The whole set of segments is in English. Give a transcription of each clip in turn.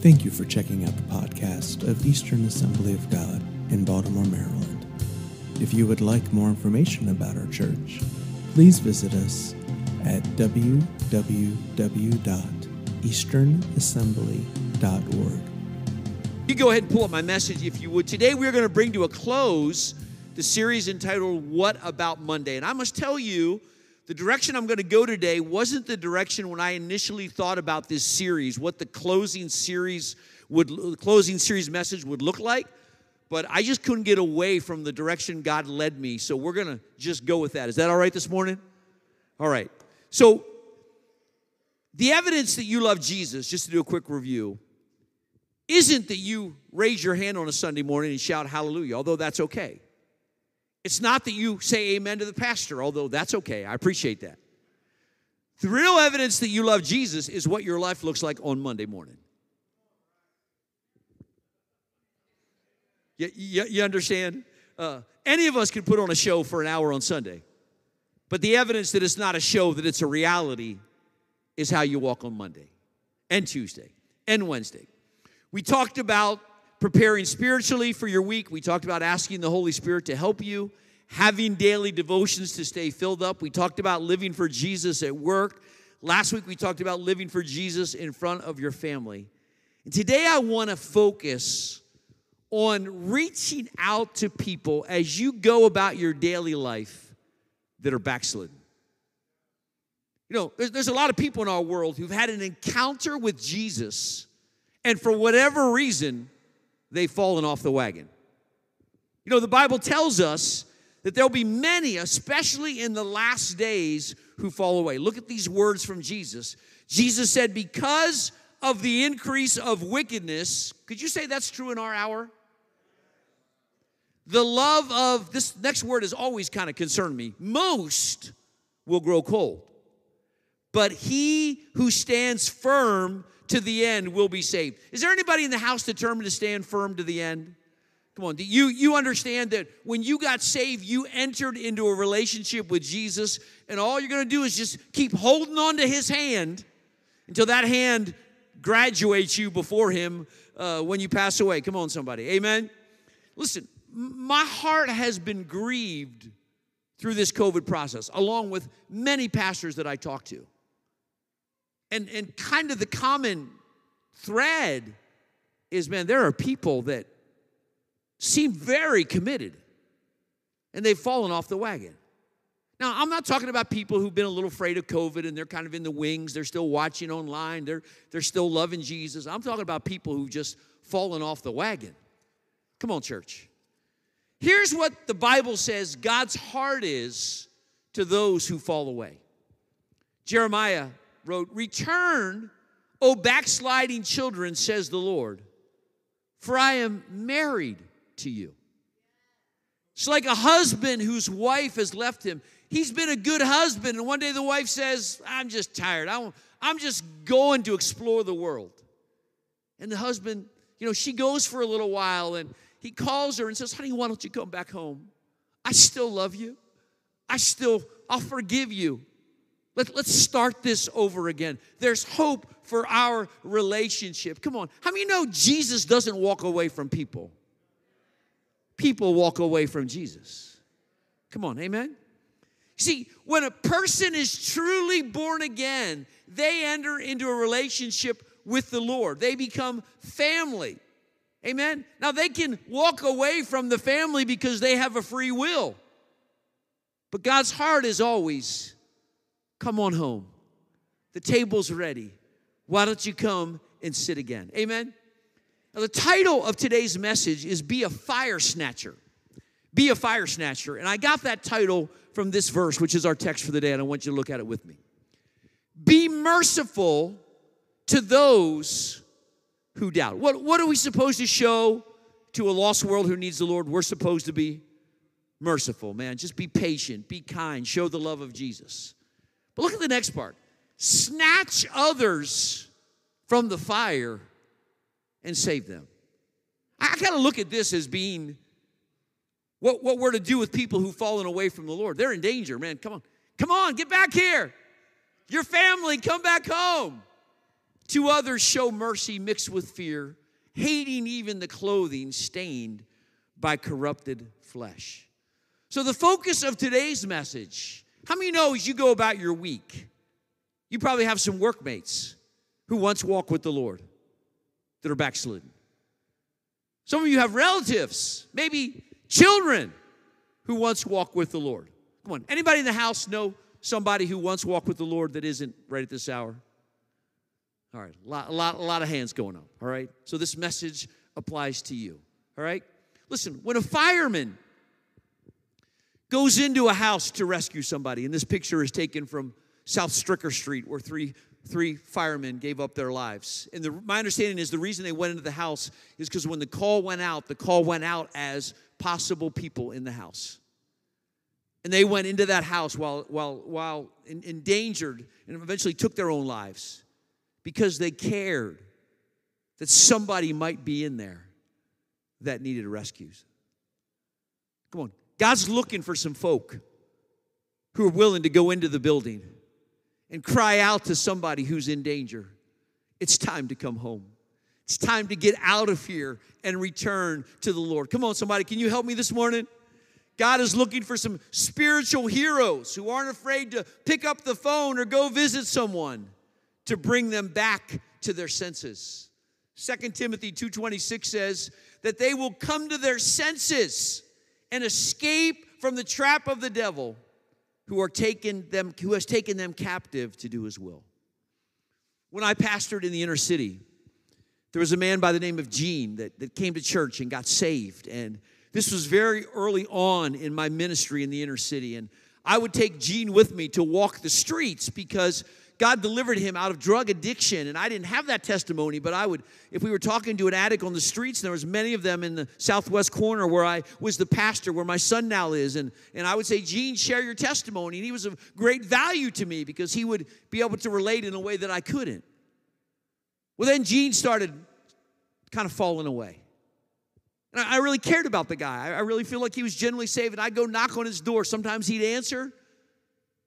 Thank you for checking out the podcast of Eastern Assembly of God in Baltimore, Maryland. If you would like more information about our church, please visit us at www.easternassembly.org. You go ahead and pull up my message if you would. Today we're going to bring to a close the series entitled What About Monday? And I must tell you, the direction I'm going to go today wasn't the direction when I initially thought about this series, what the closing series would the closing series message would look like, but I just couldn't get away from the direction God led me. So we're going to just go with that. Is that all right this morning? All right. So the evidence that you love Jesus, just to do a quick review, isn't that you raise your hand on a Sunday morning and shout hallelujah, although that's okay. It's not that you say amen to the pastor, although that's okay. I appreciate that. The real evidence that you love Jesus is what your life looks like on Monday morning. You, you, you understand? Uh, any of us can put on a show for an hour on Sunday, but the evidence that it's not a show, that it's a reality, is how you walk on Monday and Tuesday and Wednesday. We talked about preparing spiritually for your week. We talked about asking the Holy Spirit to help you, having daily devotions to stay filled up. We talked about living for Jesus at work. Last week, we talked about living for Jesus in front of your family. And today, I want to focus on reaching out to people as you go about your daily life that are backslidden. You know, there's, there's a lot of people in our world who've had an encounter with Jesus, and for whatever reason, they've fallen off the wagon. You know, the Bible tells us that there'll be many, especially in the last days, who fall away. Look at these words from Jesus. Jesus said, Because of the increase of wickedness, could you say that's true in our hour? The love of, this next word has always kind of concerned me. Most will grow cold, but he who stands firm to the end will be saved. Is there anybody in the house determined to stand firm to the end? Come on, you, you understand that when you got saved, you entered into a relationship with Jesus, and all you're gonna do is just keep holding on to his hand until that hand graduates you before him uh, when you pass away. Come on, somebody. Amen. Listen, my heart has been grieved through this COVID process, along with many pastors that I talk to. And, and kind of the common thread is man, there are people that seem very committed and they've fallen off the wagon. Now, I'm not talking about people who've been a little afraid of COVID and they're kind of in the wings. They're still watching online. They're, they're still loving Jesus. I'm talking about people who've just fallen off the wagon. Come on, church. Here's what the Bible says God's heart is to those who fall away. Jeremiah wrote, Return, O backsliding children, says the Lord, for I am married to you. It's like a husband whose wife has left him. He's been a good husband, and one day the wife says, I'm just tired. I'm just going to explore the world. And the husband, you know, she goes for a little while and he calls her and says, Honey, why don't you come back home? I still love you. I still, I'll forgive you. Let, let's start this over again. There's hope for our relationship. Come on. How many know Jesus doesn't walk away from people? People walk away from Jesus. Come on, amen? See, when a person is truly born again, they enter into a relationship with the Lord. They become family. Amen? Now, they can walk away from the family because they have a free will. But God's heart is always Come on home. The table's ready. Why don't you come and sit again? Amen. Now, the title of today's message is Be a Fire Snatcher. Be a Fire Snatcher. And I got that title from this verse, which is our text for the day, and I want you to look at it with me. Be merciful to those who doubt. What, what are we supposed to show to a lost world who needs the Lord? We're supposed to be merciful, man. Just be patient, be kind, show the love of Jesus. But look at the next part snatch others from the fire and save them. I, kind of look at this as being what, what we're to do with people who've fallen away from the Lord. They're in danger, man. Come on. Come on, get back here. Your family, come back home. To others, show mercy mixed with fear, hating even the clothing stained by corrupted flesh. So, the focus of today's message how many know as you go about your week, you probably have some workmates who once walked with the Lord that are backslidden. Some of you have relatives, maybe children who once walked with the Lord. Come on, anybody in the house know somebody who once walked with the Lord that isn't right at this hour? All right, a lot, a lot, a lot of hands going up. All right, so this message applies to you. All right, listen. When a fireman goes into a house to rescue somebody, and this picture is taken from South Stricker Street, where three three firemen gave up their lives. And the, my understanding is the reason they went into the house is because when the call went out, the call went out as possible people in the house. And they went into that house while, while, while endangered and eventually took their own lives because they cared that somebody might be in there that needed rescues. Come on. God's looking for some folk who are willing to go into the building and cry out to somebody who's in danger. It's time to come home. It's time to get out of here and return to the Lord. Come on, somebody, can you help me this morning? God is looking for some spiritual heroes who aren't afraid to pick up the phone or go visit someone to bring them back to their senses. 2 Timothy 2:26 says that they will come to their senses and escape from the trap of the devil who are taken them who has taken them captive to do his will. When I pastored in the inner city, there was a man by the name of Gene that, that came to church and got saved. And this was very early on in my ministry in the inner city. And I would take Gene with me to walk the streets because God delivered him out of drug addiction. And I didn't have that testimony, but I would, if we were talking to an addict on the streets, and there was many of them in the southwest corner where I was the pastor, where my son now is. And, and I would say, Gene, share your testimony. And he was of great value to me because he would be able to relate in a way that I couldn't. Well, then Gene started kind of falling away. And I really cared about the guy. I really feel like he was genuinely saved. And I'd go knock on his door. Sometimes he'd answer,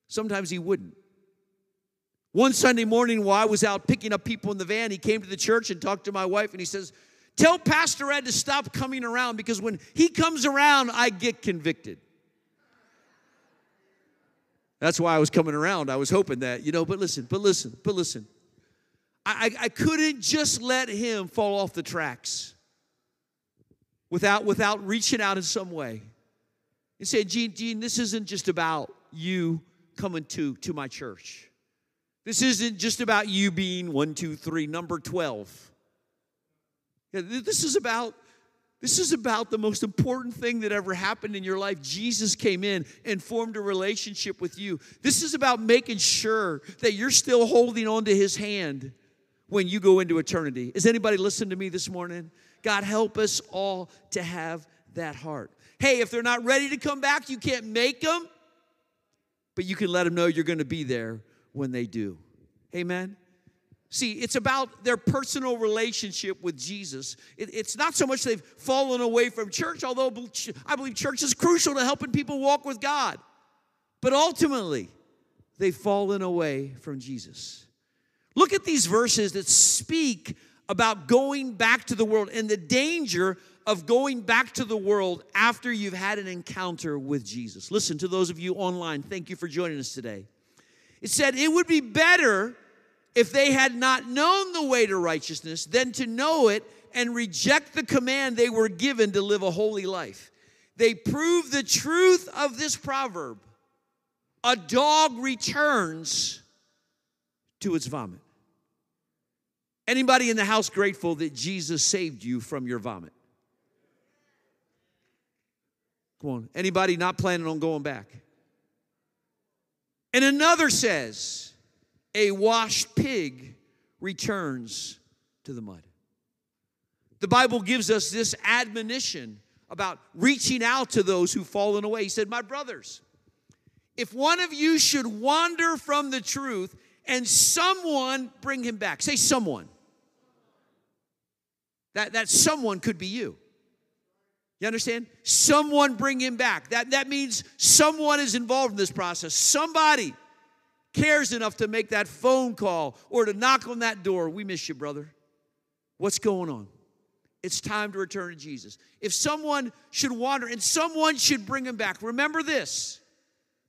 sometimes he wouldn't. One Sunday morning, while I was out picking up people in the van, he came to the church and talked to my wife, and he says, Tell Pastor Ed to stop coming around because when he comes around, I get convicted. That's why I was coming around. I was hoping that, you know, but listen, but listen, but listen. I, I, I couldn't just let him fall off the tracks without, without reaching out in some way and saying, Gene, Gene, this isn't just about you coming to, to my church. This isn't just about you being one, two, three, number 12. This is about this is about the most important thing that ever happened in your life. Jesus came in and formed a relationship with you. This is about making sure that you're still holding on to his hand when you go into eternity. Is anybody listening to me this morning? God, help us all to have that heart. Hey, if they're not ready to come back, you can't make them, but you can let them know you're going to be there when they do. Amen. See, it's about their personal relationship with Jesus. It, it's not so much they've fallen away from church, although I believe church is crucial to helping people walk with God. But ultimately, they've fallen away from Jesus. Look at these verses that speak about going back to the world and the danger of going back to the world after you've had an encounter with Jesus. Listen to those of you online, thank you for joining us today. It said, It would be better if they had not known the way to righteousness than to know it and reject the command they were given to live a holy life. They prove the truth of this proverb a dog returns to its vomit. Anybody in the house grateful that Jesus saved you from your vomit? Come on. Anybody not planning on going back? And another says, a washed pig returns to the mud. The Bible gives us this admonition about reaching out to those who've fallen away. He said, My brothers, if one of you should wander from the truth and someone bring him back, say someone. That, that someone could be you. You understand? Someone bring him back. That, that means someone is involved in this process. Somebody cares enough to make that phone call or to knock on that door, we miss you, brother. What's going on? It's time to return to Jesus. If someone should wander and someone should bring him back, remember this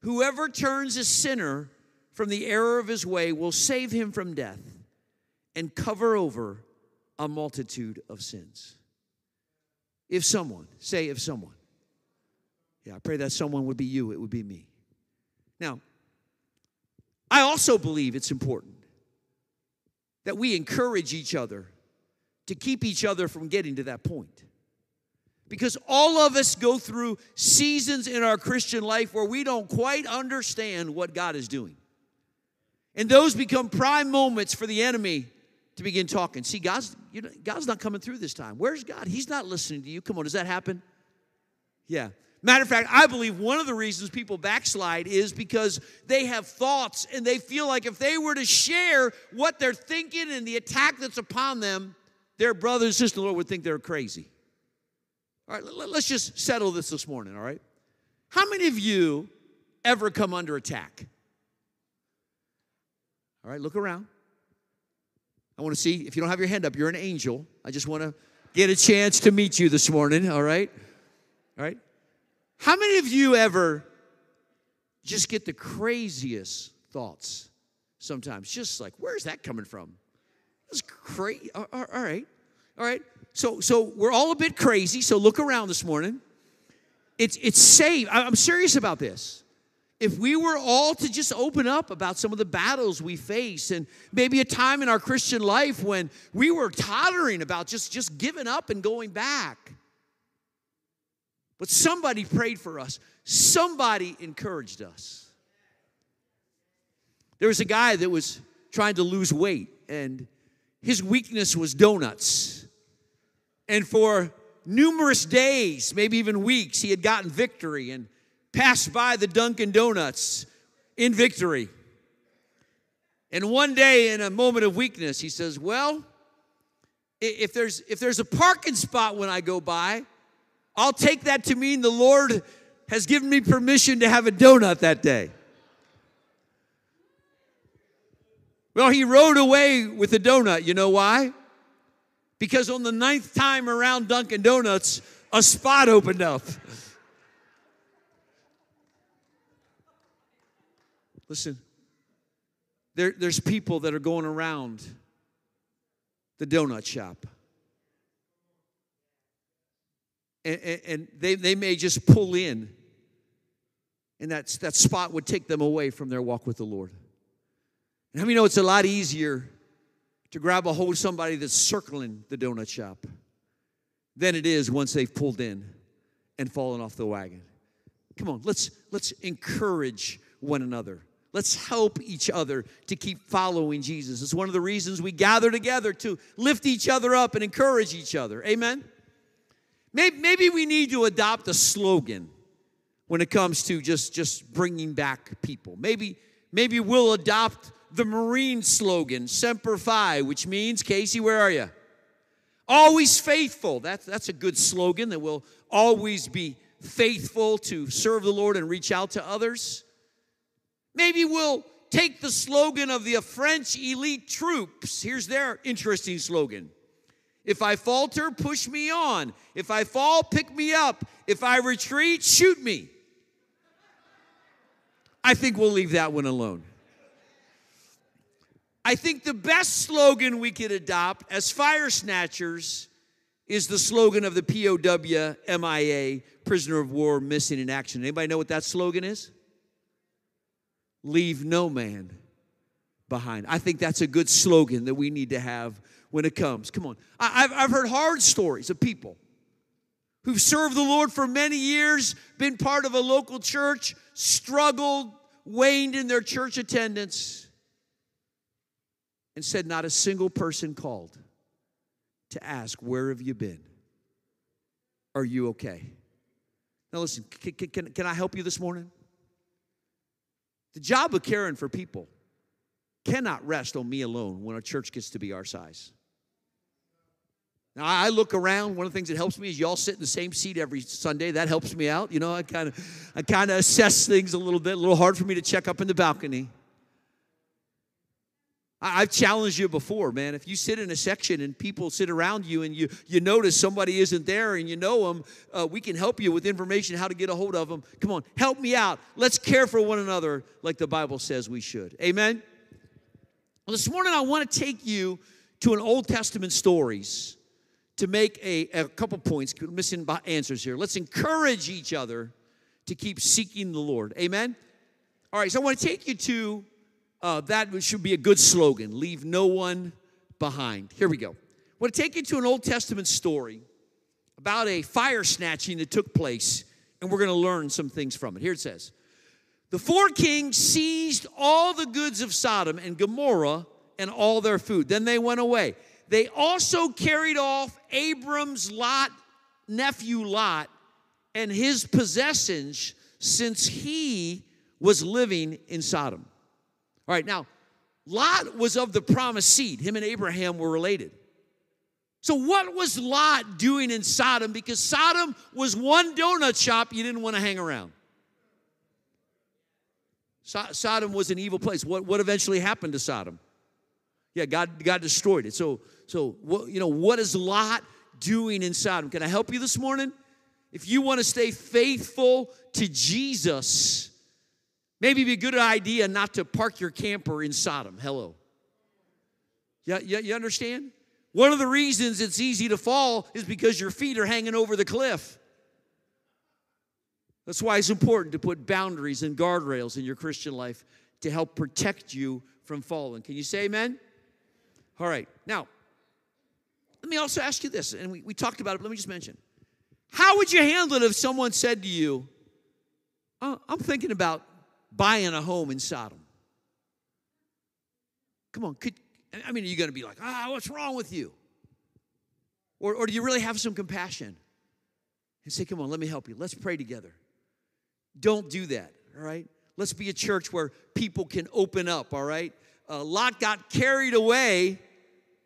whoever turns a sinner from the error of his way will save him from death and cover over a multitude of sins. If someone, say, if someone. Yeah, I pray that someone would be you, it would be me. Now, I also believe it's important that we encourage each other to keep each other from getting to that point. Because all of us go through seasons in our Christian life where we don't quite understand what God is doing. And those become prime moments for the enemy to begin talking. See, God's, you know, God's not coming through this time. Where's God? He's not listening to you. Come on, does that happen? Yeah. Matter of fact, I believe one of the reasons people backslide is because they have thoughts and they feel like if they were to share what they're thinking and the attack that's upon them, their brothers and sisters in the Lord would think they're crazy. All right, let's just settle this this morning, all right? How many of you ever come under attack? All right, look around. I want to see if you don't have your hand up, you're an angel. I just want to get a chance to meet you this morning, all right? All right? How many of you ever just get the craziest thoughts sometimes? Just like, where's that coming from? That's crazy. All right. All right. So so we're all a bit crazy, so look around this morning. It's it's safe. I'm serious about this if we were all to just open up about some of the battles we face and maybe a time in our Christian life when we were tottering about just, just giving up and going back. But somebody prayed for us, somebody encouraged us. There was a guy that was trying to lose weight, and his weakness was donuts. And for numerous days, maybe even weeks, he had gotten victory. And passed by the Dunkin' Donuts in victory. And one day, in a moment of weakness, he says, Well, if there's, if there's a parking spot when I go by, I'll take that to mean the Lord has given me permission to have a donut that day. Well, he rode away with a donut. You know why? Because on the ninth time around Dunkin' Donuts, a spot opened up. Listen, there, there's people that are going around the donut shop. And, and, and they, they may just pull in, and that, that spot would take them away from their walk with the Lord. And how many know it's a lot easier to grab a hold of somebody that's circling the donut shop than it is once they've pulled in and fallen off the wagon? Come on, let's, let's encourage one another. Let's help each other to keep following Jesus. It's one of the reasons we gather together to lift each other up and encourage each other. Amen? Maybe we need to adopt a slogan when it comes to just, just bringing back people. Maybe, maybe we'll adopt the Marine slogan, Semper Fi, which means, Casey, where are you? Always faithful. That's, that's a good slogan that will always be faithful to serve the Lord and reach out to others. Maybe we'll take the slogan of the French elite troops. Here's their interesting slogan If I falter, push me on. If I fall, pick me up. If I retreat, shoot me. I think we'll leave that one alone. I think the best slogan we could adopt as fire snatchers is the slogan of the POW MIA, prisoner of war missing in action. Anybody know what that slogan is? Leave no man behind. I think that's a good slogan that we need to have when it comes. Come on. I, have I've heard hard stories of people who've served the Lord for many years, been part of a local church, struggled, waned in their church attendance, and said, Not a single person called to ask, Where have you been? Are you okay? Now, listen, can, can, can I help you this morning? The job of caring for people cannot rest on me alone when a church gets to be our size. Now I look around. One of the things that helps me is y'all sit in the same seat every Sunday. That helps me out. You know, I kind of, I kind of assess things a little bit. A little hard for me to check up in the balcony. I've challenged you before, man. If you sit in a section and people sit around you and you, you notice somebody isn't there and you know them, uh, we can help you with information how to get a hold of them. Come on, help me out. Let's care for one another like the Bible says we should. Amen? Well, this morning I want to take you to an Old Testament stories to make a, a couple points, missing answers here. Let's encourage each other to keep seeking the Lord. Amen? All right, so I want to take you to uh, that should be a good slogan leave no one behind. Here we go. I want to take you to an Old Testament story about a fire snatching that took place, and we're going to learn some things from it. Here it says The four kings seized all the goods of Sodom and Gomorrah and all their food. Then they went away. They also carried off Abram's Lot, nephew Lot, and his possessions since he was living in Sodom. All right, now, Lot was of the promised seed. Him and Abraham were related. So, what was Lot doing in Sodom? Because Sodom was one donut shop you didn't want to hang around. So- Sodom was an evil place. What, what eventually happened to Sodom? Yeah, God, God destroyed it. So, so what, you know, what is Lot doing in Sodom? Can I help you this morning? If you want to stay faithful to Jesus, Maybe be a good idea not to park your camper in Sodom. Hello. Yeah, you, you understand? One of the reasons it's easy to fall is because your feet are hanging over the cliff. That's why it's important to put boundaries and guardrails in your Christian life to help protect you from falling. Can you say amen? All right. Now, let me also ask you this, and we, we talked about it, but let me just mention. How would you handle it if someone said to you, oh, I'm thinking about buying a home in Sodom. Come on, could, I mean, are you going to be like, ah, what's wrong with you? Or, or do you really have some compassion and say, come on, let me help you. Let's pray together. Don't do that, all right? Let's be a church where people can open up, all right? Uh, Lot got carried away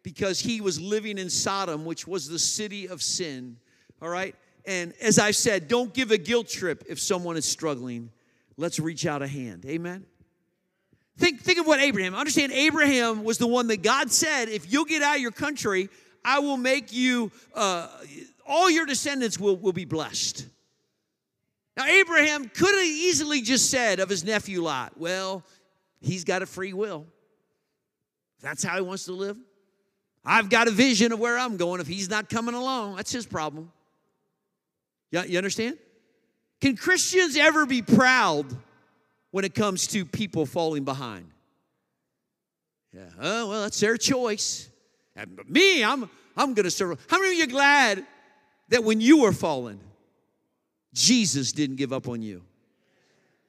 because he was living in Sodom, which was the city of sin, all right? And as I've said, don't give a guilt trip if someone is struggling let's reach out a hand. Amen. Think, think of what Abraham, understand Abraham was the one that God said, if you'll get out of your country, I will make you, uh, all your descendants will, will be blessed. Now, Abraham could have easily just said of his nephew Lot, well, he's got a free will. That's how he wants to live. I've got a vision of where I'm going. If he's not coming along, that's his problem. You, you understand? Can Christians ever be proud when it comes to people falling behind? Yeah, oh, well, that's their choice. And me, I'm, I'm going to serve. How many of you glad that when you were fallen, Jesus didn't give up on you?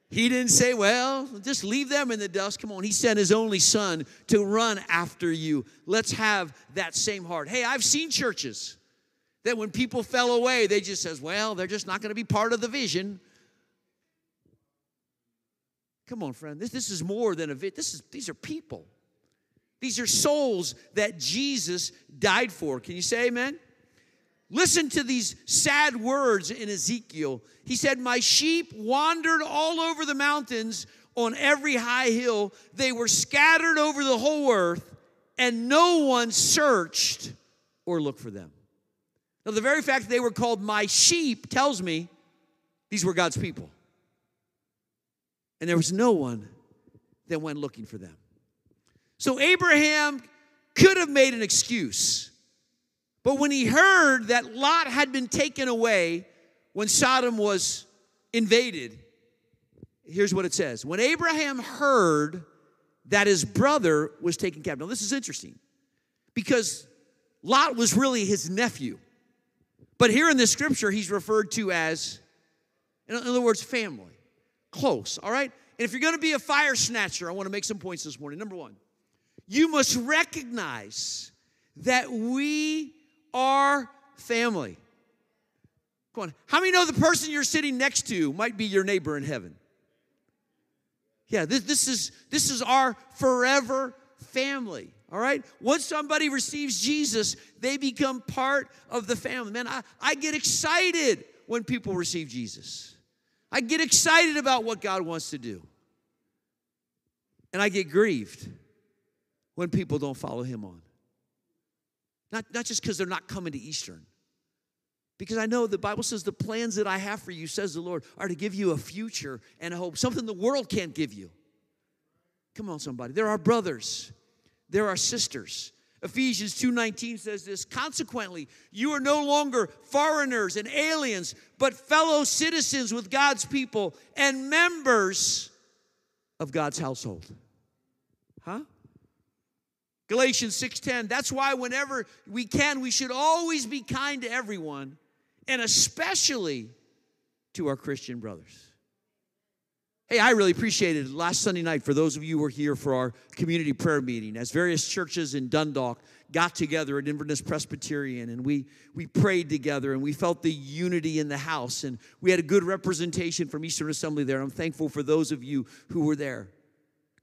He didn't say, well, just leave them in the dust. Come on. He sent his only son to run after you. Let's have that same heart. Hey, I've seen churches that when people fell away, they just says, well, they're just not going to be part of the vision. Come on, friend. This, this is more than a vision. This is these are people. These are souls that Jesus died for. Can you say amen? Listen to these sad words in Ezekiel. He said, My sheep wandered all over the mountains on every high hill. They were scattered over the whole earth, and no one searched or looked for them. Now, the very fact that they were called my sheep tells me these were God's people. And there was no one that went looking for them. So Abraham could have made an excuse. But when he heard that Lot had been taken away when Sodom was invaded, here's what it says When Abraham heard that his brother was taken captive. Now, this is interesting because Lot was really his nephew. But here in the scripture, he's referred to as, in other words, family, close, all right? And if you're gonna be a fire snatcher, I wanna make some points this morning. Number one, you must recognize that we are family. Come on, how many know the person you're sitting next to might be your neighbor in heaven? Yeah, this, this is this is our forever family. All right? Once somebody receives Jesus, they become part of the family. Man, I, I get excited when people receive Jesus. I get excited about what God wants to do. And I get grieved when people don't follow him on. Not, not just because they're not coming to Eastern. Because I know the Bible says the plans that I have for you, says the Lord, are to give you a future and a hope, something the world can't give you. Come on, somebody. There are brothers, there are our sisters. Ephesians 2:19 says this, consequently, you are no longer foreigners and aliens, but fellow citizens with God's people and members of God's household. Huh? Galatians 6:10 That's why whenever we can we should always be kind to everyone and especially to our Christian brothers. Hey, I really appreciated last Sunday night for those of you who were here for our community prayer meeting as various churches in Dundalk got together at Inverness Presbyterian and we, we prayed together and we felt the unity in the house and we had a good representation from Eastern Assembly there. I'm thankful for those of you who were there.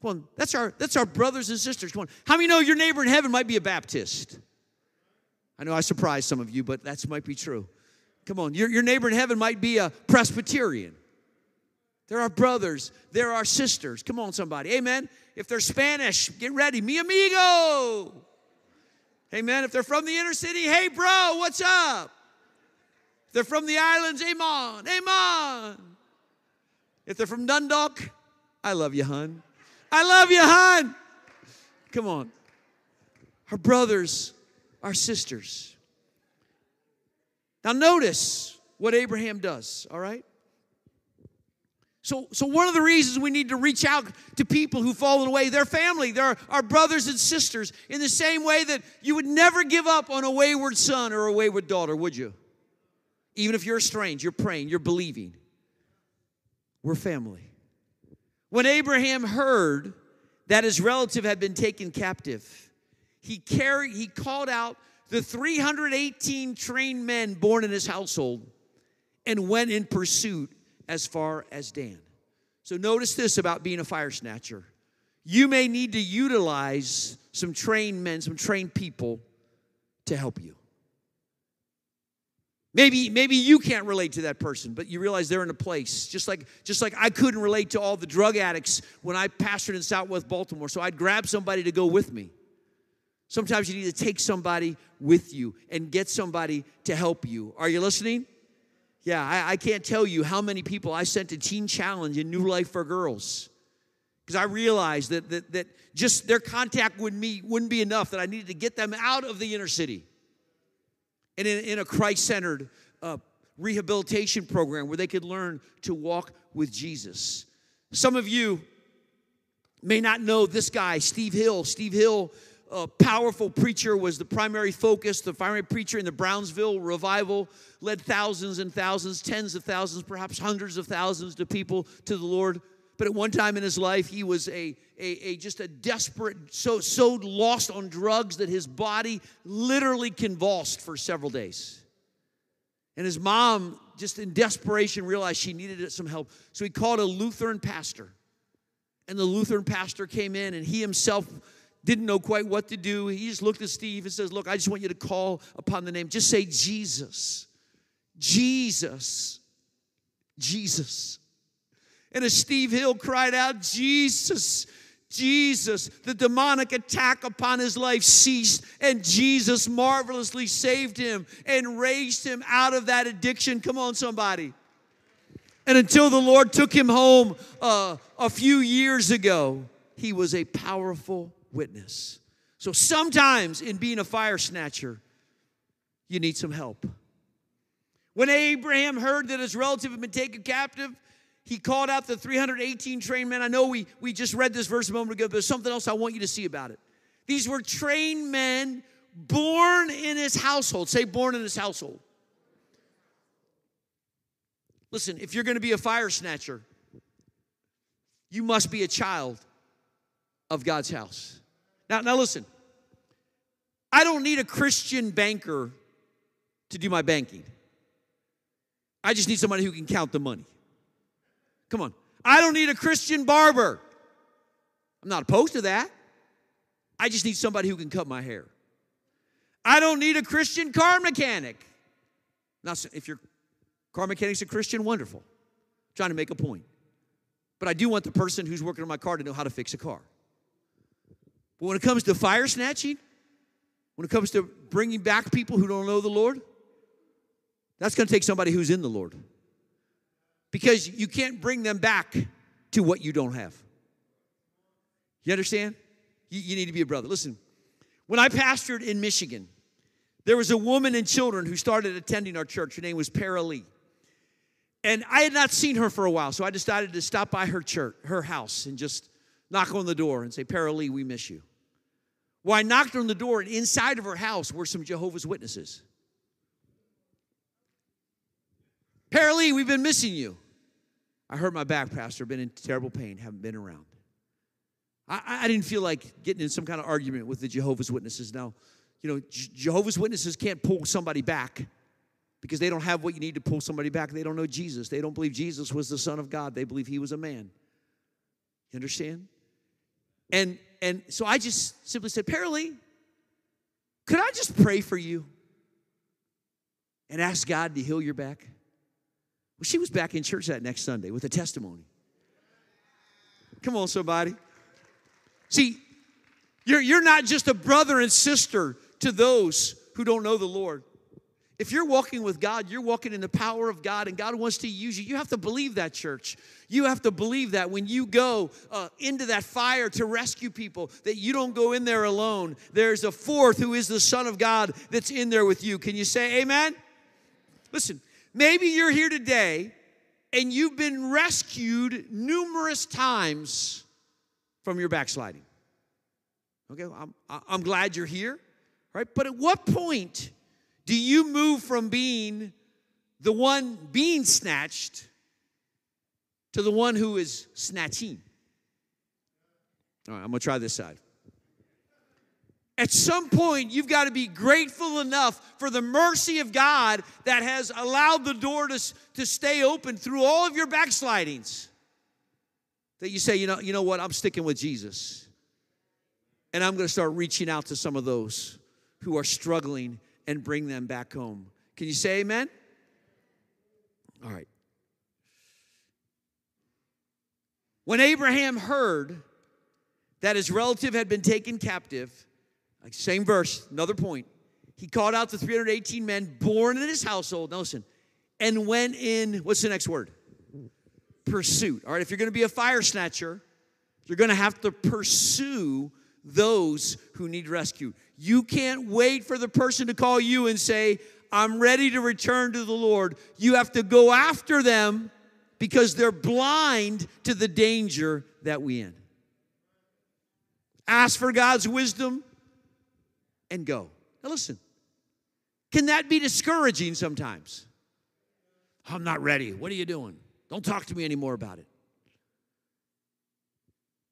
Come on, that's our, that's our brothers and sisters. Come on. How many know your neighbor in heaven might be a Baptist? I know I surprised some of you, but that might be true. Come on, your, your neighbor in heaven might be a Presbyterian. There are our brothers, there are our sisters. Come on, somebody. Amen. If they're Spanish, get ready. Mi amigo. Amen. If they're from the inner city, hey, bro, what's up? If they're from the islands, amen. Amen. If they're from Dundalk, I love you, hun. I love you, hun. Come on. Our brothers, our sisters. Now, notice what Abraham does, all right? So, so one of the reasons we need to reach out to people who've fallen away, their family, their our brothers and sisters, in the same way that you would never give up on a wayward son or a wayward daughter, would you? Even if you're estranged, you're praying, you're believing. We're family. When Abraham heard that his relative had been taken captive, he carried, he called out the 318 trained men born in his household and went in pursuit as far as Dan. So notice this about being a fire snatcher. You may need to utilize some trained men, some trained people to help you. Maybe, maybe you can't relate to that person, but you realize they're in a place. Just like, just like I couldn't relate to all the drug addicts when I pastored in Southwest Baltimore. So I'd grab somebody to go with me. Sometimes you need to take somebody with you and get somebody to help you. Are you listening? Yeah, I, I, can't tell you how many people I sent to Teen Challenge and New Life for Girls. Because I realized that, that, that just their contact with me wouldn't be enough, that I needed to get them out of the inner city and in, in a Christ centered uh, rehabilitation program where they could learn to walk with Jesus. Some of you may not know this guy, Steve Hill. Steve Hill a powerful preacher was the primary focus. The primary preacher in the Brownsville revival led thousands and thousands, tens of thousands, perhaps hundreds of thousands of people to the Lord. But at one time in his life, he was a, a, a just a desperate, so, so lost on drugs that his body literally convulsed for several days. And his mom, just in desperation, realized she needed some help. So he called a Lutheran pastor. And the Lutheran pastor came in, and he himself didn't know quite what to do. He just looked at Steve and says, Look, I just want you to call upon the name. Just say Jesus. Jesus. Jesus. And as Steve Hill cried out, Jesus, Jesus, the demonic attack upon his life ceased, and Jesus marvelously saved him and raised him out of that addiction. Come on, somebody. And until the Lord took him home uh, a few years ago, he was a powerful witness. So sometimes in being a fire snatcher, you need some help. When Abraham heard that his relative had been taken captive, he called out the 318 trained men. I know we, we just read this verse a moment ago, but there's something else I want you to see about it. These were trained men born in his household. Say, born in his household. Listen, if you're going to be a fire snatcher, you must be a child of God's house. Now, now listen, I don't need a Christian banker to do my banking. I just need somebody who can count the money. Come on. I don't need a Christian barber. I'm not opposed to that. I just need somebody who can cut my hair. I don't need a Christian car mechanic. Now, if your car mechanic's a Christian, wonderful. I'm trying to make a point. But I do want the person who's working on my car to know how to fix a car. But when it comes to fire snatching, when it comes to bringing back people who don't know the Lord, that's going to take somebody who's in the Lord. Because you can't bring them back to what you don't have. You understand? You, you need to be a brother. Listen, when I pastored in Michigan, there was a woman and children who started attending our church. Her name was Para Lee. And I had not seen her for a while, so I decided to stop by her church, her house, and just knock on the door and say, Para Lee, we miss you. Well, I knocked on the door, and inside of her house were some Jehovah's Witnesses. Para Lee, we've been missing you. I hurt my back, Pastor, been in terrible pain, haven't been around. I, I didn't feel like getting in some kind of argument with the Jehovah's Witnesses. Now, you know, Jehovah's Witnesses can't pull somebody back because they don't have what you need to pull somebody back. They don't know Jesus. They don't believe Jesus was the Son of God. They believe he was a man. You understand? And and so I just simply said, Paralee, could I just pray for you and ask God to heal your back? Well, she was back in church that next Sunday with a testimony. Come on, somebody. See, you're, you're not just a brother and sister to those who don't know the Lord. If you're walking with God, you're walking in the power of God, and God wants to use you. You have to believe that, church. You have to believe that when you go uh, into that fire to rescue people, that you don't go in there alone. There's a fourth who is the Son of God that's in there with you. Can you say amen? Listen, maybe you're here today and you've been rescued numerous times from your backsliding. Okay, I'm, I'm glad you're here, right? But at what point do you move from being the one being snatched to the one who is snatching? All right, I'm gonna try this side. At some point, you've got to be grateful enough for the mercy of God that has allowed the door to, to stay open through all of your backslidings. That you say, you know, you know what, I'm sticking with Jesus. And I'm going to start reaching out to some of those who are struggling and bring them back home. Can you say amen? All right. When Abraham heard that his relative had been taken captive, same verse, another point, he called out the 318 men born in his household. Now listen, and went in, what's the next word? Pursuit. All right, if you're gonna be a fire snatcher, you're gonna have to pursue those who need rescue. You can't wait for the person to call you and say, I'm ready to return to the Lord. You have to go after them because they're blind to the danger that we in. Ask for God's wisdom and go. Now listen. Can that be discouraging sometimes? I'm not ready. What are you doing? Don't talk to me anymore about it.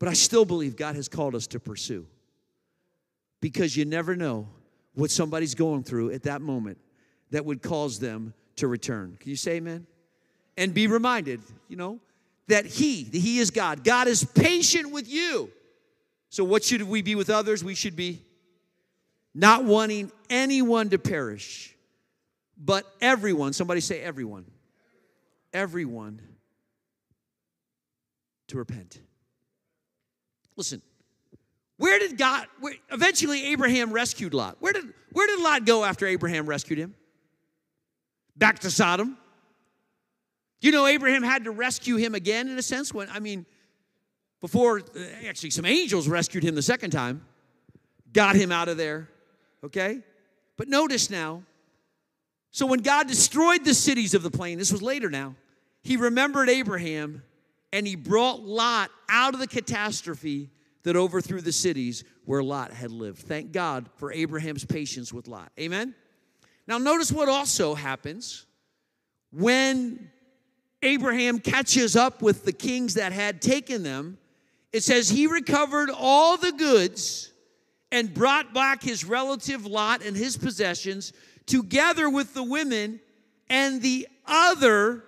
But I still believe God has called us to pursue because you never know what somebody's going through at that moment that would cause them to return. Can you say amen? And be reminded, you know, that He, that He is God. God is patient with you. So, what should we be with others? We should be not wanting anyone to perish, but everyone, somebody say everyone, everyone to repent. Listen, where did God, where, eventually Abraham rescued Lot. Where did, where did Lot go after Abraham rescued him? Back to Sodom. You know, Abraham had to rescue him again in a sense when, I mean, before, uh, actually, some angels rescued him the second time, got him out of there, okay? But notice now, so when God destroyed the cities of the plain, this was later now, he remembered Abraham and he brought Lot out of the catastrophe that overthrew the cities where Lot had lived. Thank God for Abraham's patience with Lot. Amen? Now, notice what also happens when Abraham catches up with the kings that had taken them. It says he recovered all the goods and brought back his relative Lot and his possessions together with the women and the other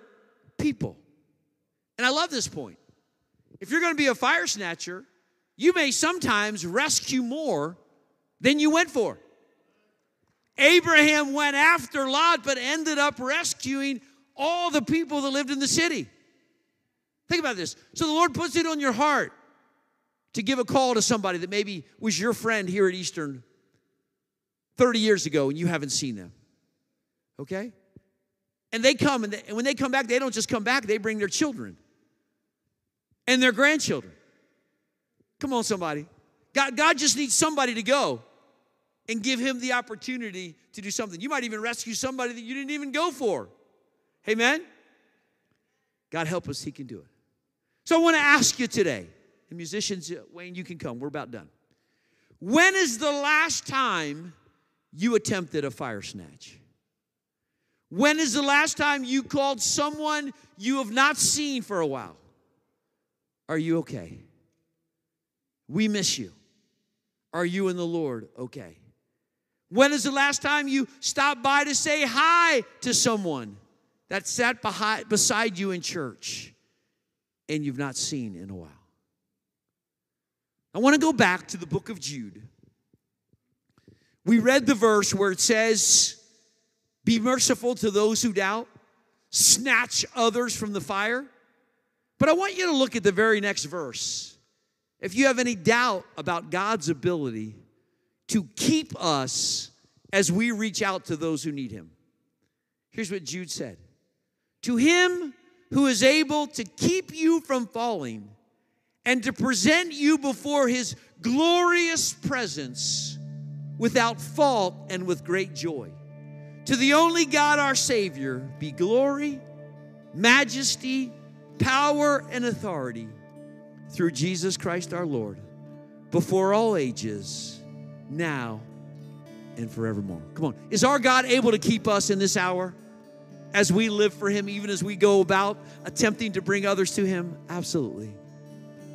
people. And I love this point. If you're going to be a fire snatcher, you may sometimes rescue more than you went for. Abraham went after Lot, but ended up rescuing all the people that lived in the city. Think about this. So the Lord puts it on your heart to give a call to somebody that maybe was your friend here at Eastern 30 years ago and you haven't seen them. Okay? And they come, and, they, and when they come back, they don't just come back, they bring their children and their grandchildren. Come on, somebody. God, God just needs somebody to go and give him the opportunity to do something. You might even rescue somebody that you didn't even go for. Amen? God help us, he can do it. So I want to ask you today, and musicians, uh, Wayne, you can come. We're about done. When is the last time you attempted a fire snatch? When is the last time you called someone you have not seen for a while? Are you okay? We miss you. Are you and the Lord okay? When is the last time you stopped by to say hi to someone that sat behind, beside you in church and you've not seen in a while? I want to go back to the book of Jude. We read the verse where it says, Be merciful to those who doubt, snatch others from the fire. But I want you to look at the very next verse. If you have any doubt about God's ability to keep us as we reach out to those who need Him, here's what Jude said To Him who is able to keep you from falling and to present you before His glorious presence without fault and with great joy. To the only God our Savior be glory, majesty, power and authority through Jesus Christ our Lord, before all ages, now and forevermore. Come on. Is our God able to keep us in this hour as we live for Him, even as we go about attempting to bring others to Him? Absolutely.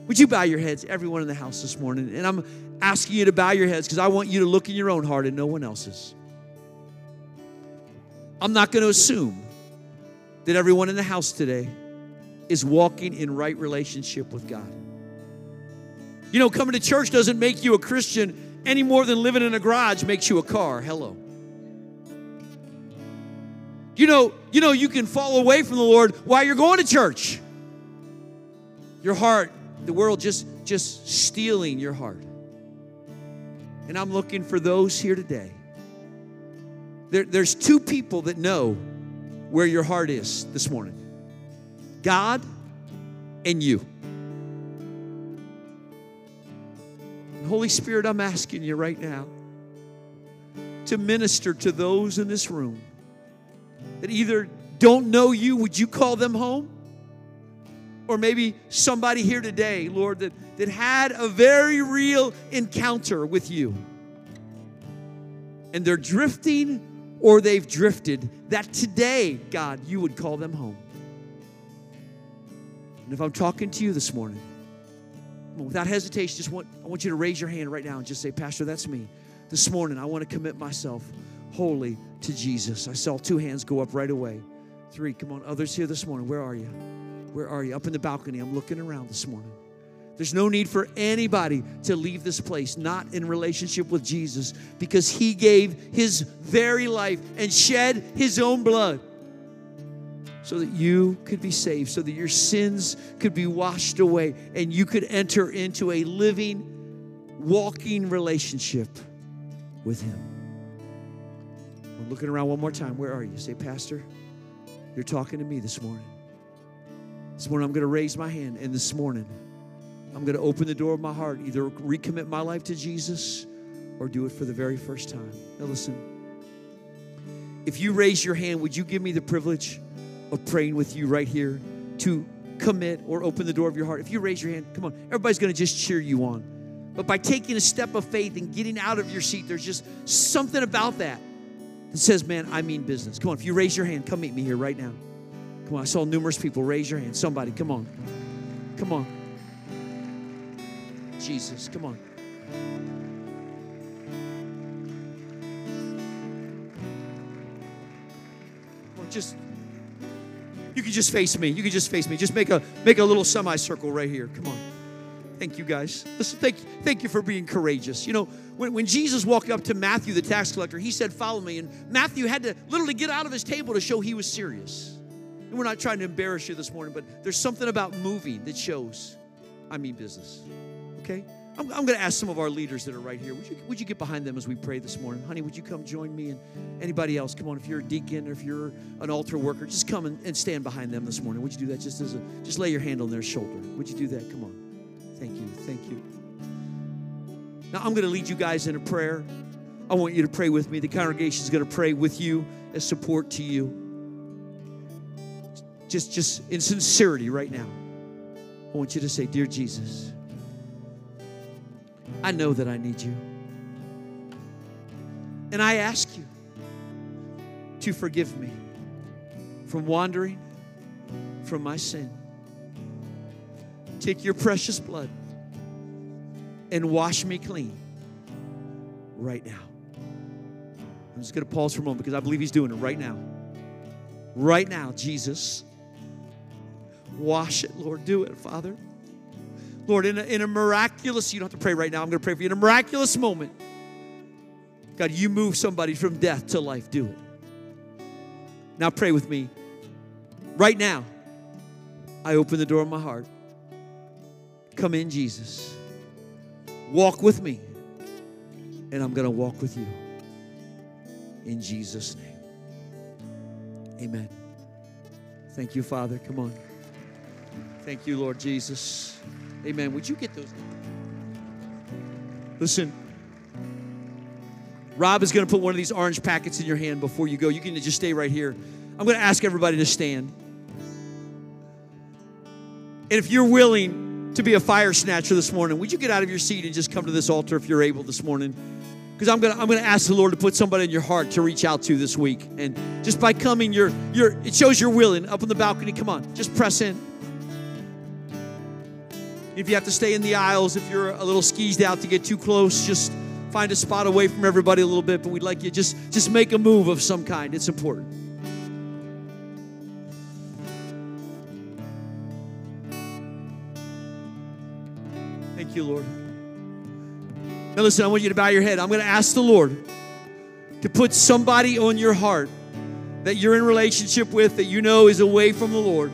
Would you bow your heads, everyone in the house this morning? And I'm asking you to bow your heads because I want you to look in your own heart and no one else's. I'm not going to assume that everyone in the house today is walking in right relationship with God. You know, coming to church doesn't make you a Christian any more than living in a garage makes you a car. Hello. You know, you know you can fall away from the Lord while you're going to church. Your heart, the world just just stealing your heart. And I'm looking for those here today. There, there's two people that know where your heart is this morning. God and you. Holy Spirit, I'm asking you right now to minister to those in this room that either don't know you, would you call them home? Or maybe somebody here today, Lord, that, that had a very real encounter with you. And they're drifting or they've drifted, that today, God, you would call them home. And if I'm talking to you this morning, without hesitation, just want, I want you to raise your hand right now and just say, Pastor, that's me. This morning, I want to commit myself wholly to Jesus. I saw two hands go up right away. Three, come on. Others here this morning, where are you? Where are you? Up in the balcony. I'm looking around this morning. There's no need for anybody to leave this place not in relationship with Jesus because he gave his very life and shed his own blood so that you could be saved, so that your sins could be washed away, and you could enter into a living, walking relationship with Him. I'm looking around one more time. Where are you? Say, Pastor, you're talking to me this morning. This morning, I'm going to raise my hand, and this morning, I'm going to open the door of my heart, either recommit my life to Jesus or do it for the very first time. Now, listen. If you raise your hand, would you give me the privilege? Of praying with you right here to commit or open the door of your heart. If you raise your hand, come on, everybody's going to just cheer you on. But by taking a step of faith and getting out of your seat, there's just something about that that says, man, I mean business. Come on, if you raise your hand, come meet me here right now. Come on, I saw numerous people raise your hand. Somebody, come on. Come on. Jesus, come on. Just you can just face me. You can just face me. Just make a make a little semicircle right here. Come on. Thank you guys. Listen, thank, thank you for being courageous. You know, when, when Jesus walked up to Matthew, the tax collector, he said, Follow me. And Matthew had to literally get out of his table to show he was serious. And we're not trying to embarrass you this morning, but there's something about moving that shows I mean business. Okay? I'm, I'm going to ask some of our leaders that are right here. Would you, would you get behind them as we pray this morning? Honey, would you come join me? And anybody else, come on. If you're a deacon or if you're an altar worker, just come and, and stand behind them this morning. Would you do that just as a, just lay your hand on their shoulder? Would you do that? Come on. Thank you. Thank you. Now, I'm going to lead you guys in a prayer. I want you to pray with me. The congregation is going to pray with you as support to you. Just, just in sincerity right now. I want you to say, Dear Jesus, I know that I need you. And I ask you to forgive me from wandering from my sin. Take your precious blood and wash me clean right now. I'm just going to pause for a moment because I believe He's doing it right now. Right now, Jesus. Wash it, Lord. Do it, Father. Lord, in a, in a miraculous, you don't have to pray right now. I'm going to pray for you. In a miraculous moment, God, you move somebody from death to life. Do it. Now pray with me. Right now, I open the door of my heart. Come in, Jesus. Walk with me, and I'm going to walk with you. In Jesus' name. Amen. Thank you, Father. Come on. Thank you, Lord Jesus. Amen. Would you get those? Listen, Rob is going to put one of these orange packets in your hand before you go. You can just stay right here. I'm going to ask everybody to stand. And if you're willing to be a fire snatcher this morning, would you get out of your seat and just come to this altar if you're able this morning? Because I'm gonna I'm gonna ask the Lord to put somebody in your heart to reach out to this week. And just by coming, you're you're it shows you're willing. Up on the balcony, come on, just press in. If you have to stay in the aisles, if you're a little skeezed out to get too close, just find a spot away from everybody a little bit. But we'd like you just just make a move of some kind. It's important. Thank you, Lord. Now, listen, I want you to bow your head. I'm going to ask the Lord to put somebody on your heart that you're in relationship with that you know is away from the Lord.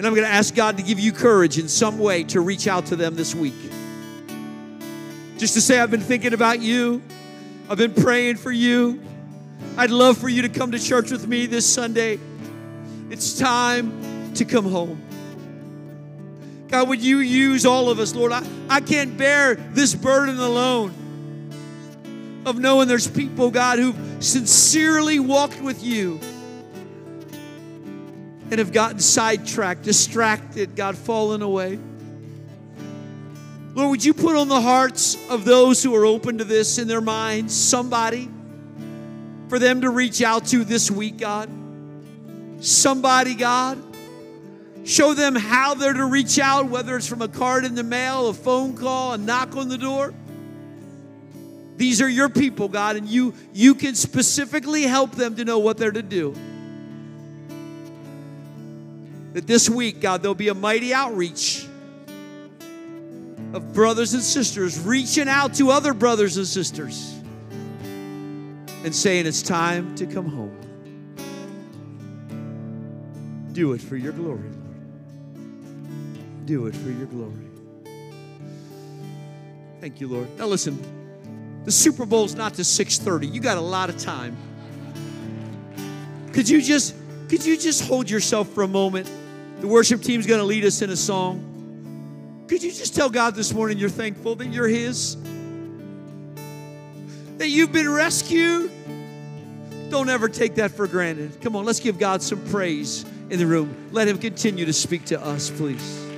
And I'm going to ask God to give you courage in some way to reach out to them this week. Just to say, I've been thinking about you, I've been praying for you. I'd love for you to come to church with me this Sunday. It's time to come home. God, would you use all of us, Lord? I, I can't bear this burden alone of knowing there's people, God, who've sincerely walked with you and have gotten sidetracked, distracted, God, fallen away. Lord, would you put on the hearts of those who are open to this in their minds somebody for them to reach out to this week, God? Somebody, God. Show them how they're to reach out, whether it's from a card in the mail, a phone call, a knock on the door. These are your people, God, and you, you can specifically help them to know what they're to do. That this week, God, there'll be a mighty outreach of brothers and sisters reaching out to other brothers and sisters and saying, It's time to come home. Do it for your glory, Lord. Do it for your glory. Thank you, Lord. Now listen, the Super Bowl's not to 6:30. You got a lot of time. Could you just could you just hold yourself for a moment? The worship team's going to lead us in a song. Could you just tell God this morning you're thankful that you're His? That you've been rescued? Don't ever take that for granted. Come on, let's give God some praise in the room. Let Him continue to speak to us, please.